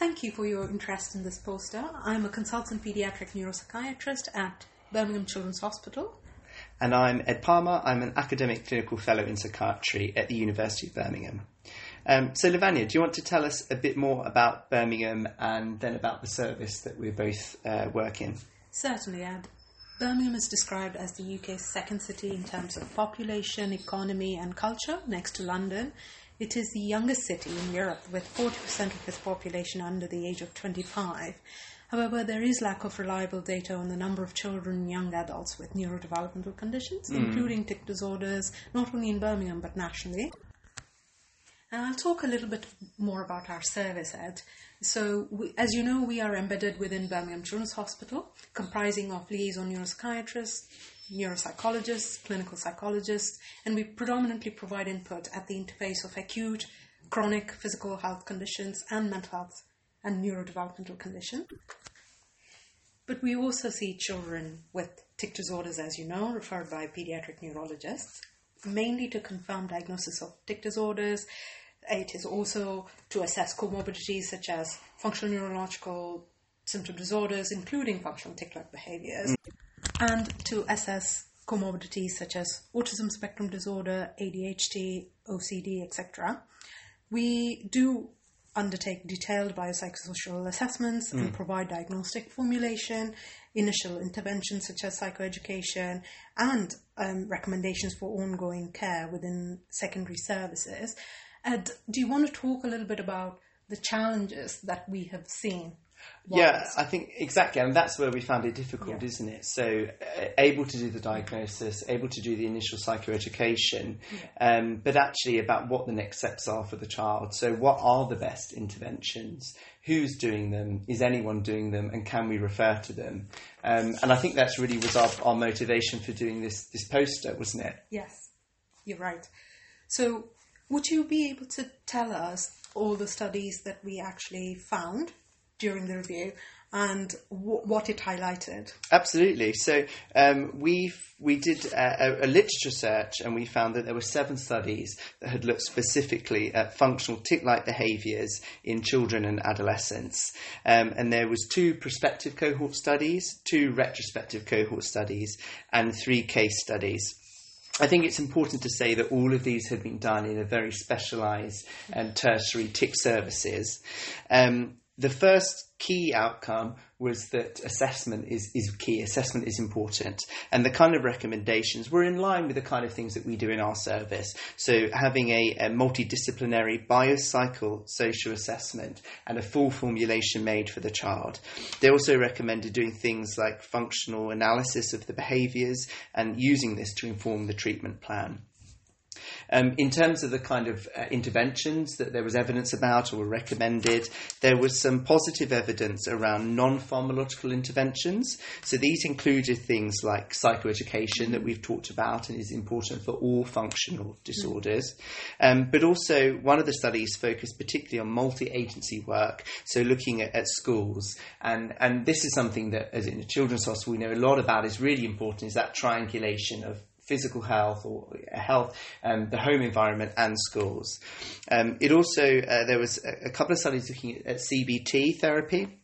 Thank you for your interest in this poster. I'm a consultant pediatric neuropsychiatrist at Birmingham Children's Hospital. And I'm Ed Palmer. I'm an academic clinical fellow in psychiatry at the University of Birmingham. Um, so, Laavanya, do you want to tell us a bit more about Birmingham and then about the service that we're both uh, working? Certainly, Ed. Birmingham is described as the UK's second city in terms of population, economy, and culture, next to London. It is the youngest city in Europe, with 40% of its population under the age of 25. However, there is lack of reliable data on the number of children and young adults with neurodevelopmental conditions, mm. including tic disorders, not only in Birmingham but nationally. And I'll talk a little bit more about our service, Ed. So, we, as you know, we are embedded within Birmingham Children's Hospital, comprising of liaison neuropsychiatrists, neuropsychologists, clinical psychologists, and we predominantly provide input at the interface of acute, chronic physical health conditions and mental health and neurodevelopmental conditions. But we also see children with tic disorders, as you know, referred by pediatric neurologists, mainly to confirm diagnosis of tic disorders. It is also to assess comorbidities such as functional neurological symptom disorders, including functional tic like behaviors. Mm and to assess comorbidities such as autism spectrum disorder, ADHD, OCD, etc. We do undertake detailed biopsychosocial assessments mm. and provide diagnostic formulation, initial interventions such as psychoeducation, and um, recommendations for ongoing care within secondary services. Ed, do you want to talk a little bit about the challenges that we have seen yeah, I think exactly, and that's where we found it difficult, yeah. isn't it? So, uh, able to do the diagnosis, able to do the initial psychoeducation, yeah. um, but actually about what the next steps are for the child. So, what are the best interventions? Who's doing them? Is anyone doing them? And can we refer to them? Um, and I think that's really was our, our motivation for doing this this poster, wasn't it? Yes, you're right. So, would you be able to tell us all the studies that we actually found during the review and w- what it highlighted. Absolutely. So um, we we did a, a, literature search and we found that there were seven studies that had looked specifically at functional tic-like behaviours in children and adolescents. Um, and there was two prospective cohort studies, two retrospective cohort studies, and three case studies. I think it's important to say that all of these had been done in a very specialised and tertiary tic services. Um, the first key outcome was that assessment is, is key, assessment is important. And the kind of recommendations were in line with the kind of things that we do in our service. So having a, a multidisciplinary biopsychosocial social assessment and a full formulation made for the child. They also recommended doing things like functional analysis of the behaviours and using this to inform the treatment plan. Um, in terms of the kind of uh, interventions that there was evidence about or were recommended, there was some positive evidence around non pharmacological interventions. So these included things like psychoeducation that we've talked about and is important for all functional disorders. Um, but also, one of the studies focused particularly on multi agency work, so looking at, at, schools. And, and this is something that, as in the children's hospital, we know a lot about is really important is that triangulation of physical health or health, um, the home environment, and schools. Um, it also uh, there was a, a, couple of studies looking at CBT therapy.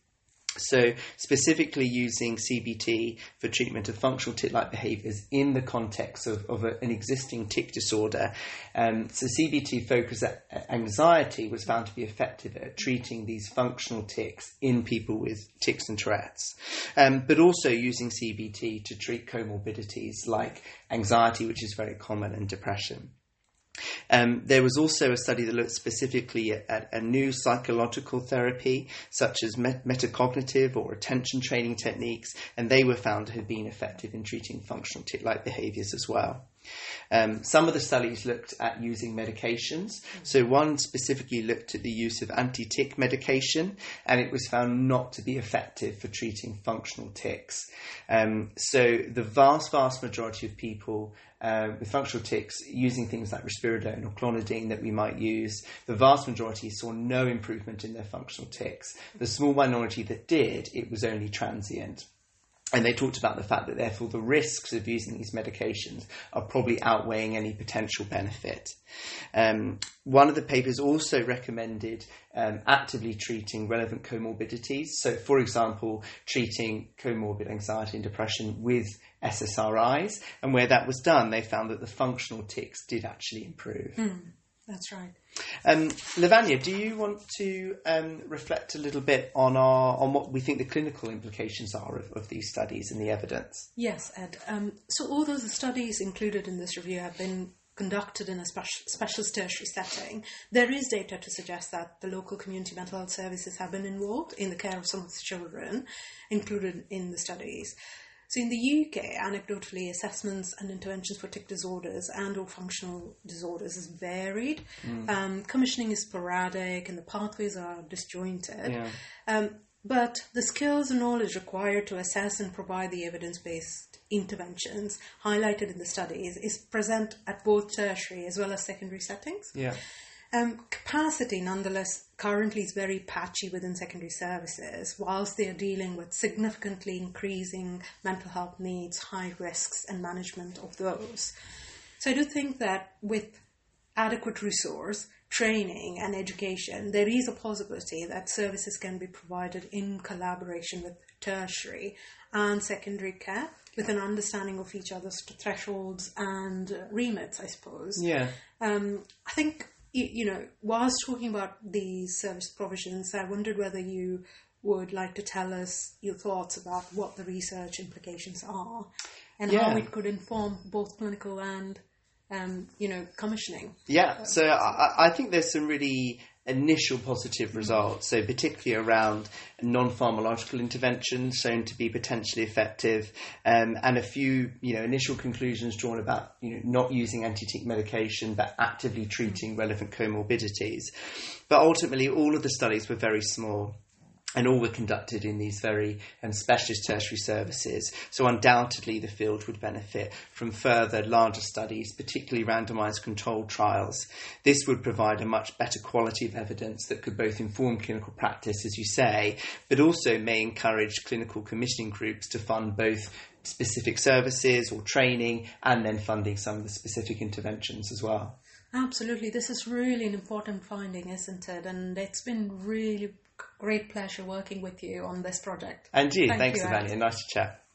So, specifically using CBT for treatment of functional tic like behaviours in the context of, of a, an existing tic disorder. Um, so, CBT focused at anxiety was found to be effective at treating these functional tics in people with tics and Tourette's. Um, but also using CBT to treat comorbidities like anxiety, which is very common, and depression. Um, there was also a study that looked specifically at, at a new psychological therapy, such as met- metacognitive or attention training techniques, and they were found to have been effective in treating functional tic like behaviors as well. Um, some of the studies looked at using medications. So, one specifically looked at the use of anti tic medication, and it was found not to be effective for treating functional tics. Um, so, the vast, vast majority of people uh, with functional tics using things like risperidone or clonidine that we might use, the vast majority saw no improvement in their functional tics. The small minority that did, it was only transient. And they talked about the fact that therefore the risks of using these medications are probably outweighing any potential benefit. Um, one of the papers also recommended um, actively treating relevant comorbidities. So, for example, treating comorbid anxiety and depression with SSRIs. And where that was done, they found that the functional tics did actually improve. Mm, that's right. Um, Laavanya, do you want to um, reflect a little bit on our on what we think the clinical implications are of, of these studies and the evidence? Yes, Ed. Um, so, although the studies included in this review have been conducted in a special, specialist tertiary setting, there is data to suggest that the local community mental health services have been involved in the care of some of the children included in the studies. So in the UK, anecdotally, assessments and interventions for tic disorders and or functional disorders is varied. Mm. Um, commissioning is sporadic and the pathways are disjointed. Yeah. Um, but the skills and knowledge required to assess and provide the evidence-based interventions highlighted in the studies is present at both tertiary as well as secondary settings. Yeah. Um, capacity, nonetheless, currently is very patchy within secondary services, whilst they are dealing with significantly increasing mental health needs, high risks, and management of those. So I do think that with adequate resource, training, and education, there is a possibility that services can be provided in collaboration with tertiary and secondary care with an understanding of each other's thresholds and remits, I suppose. Yeah. Um, I think you know, whilst talking about these service provisions, I wondered whether you would like to tell us your thoughts about what the research implications are and yeah. how it could inform both clinical and, um, you know, commissioning. Yeah, so I, I think there's some really initial positive results, so particularly around non-pharmacological interventions shown to be potentially effective, um, and a few you know initial conclusions drawn about you know not using anti-tic medication but actively treating relevant comorbidities. But ultimately, all of the studies were very small and all were conducted in these very um, specialist tertiary services. So undoubtedly, the field would benefit from further larger studies, particularly randomised controlled trials. This would provide a much better quality of evidence that could both inform clinical practice, as you say, but also may encourage clinical commissioning groups to fund both specific services or training and then funding some of the specific interventions as well. Absolutely. This is really an important finding, isn't it? And it's been really great pleasure working with you on this project. And you, Thank thanks, you, Nice to chat.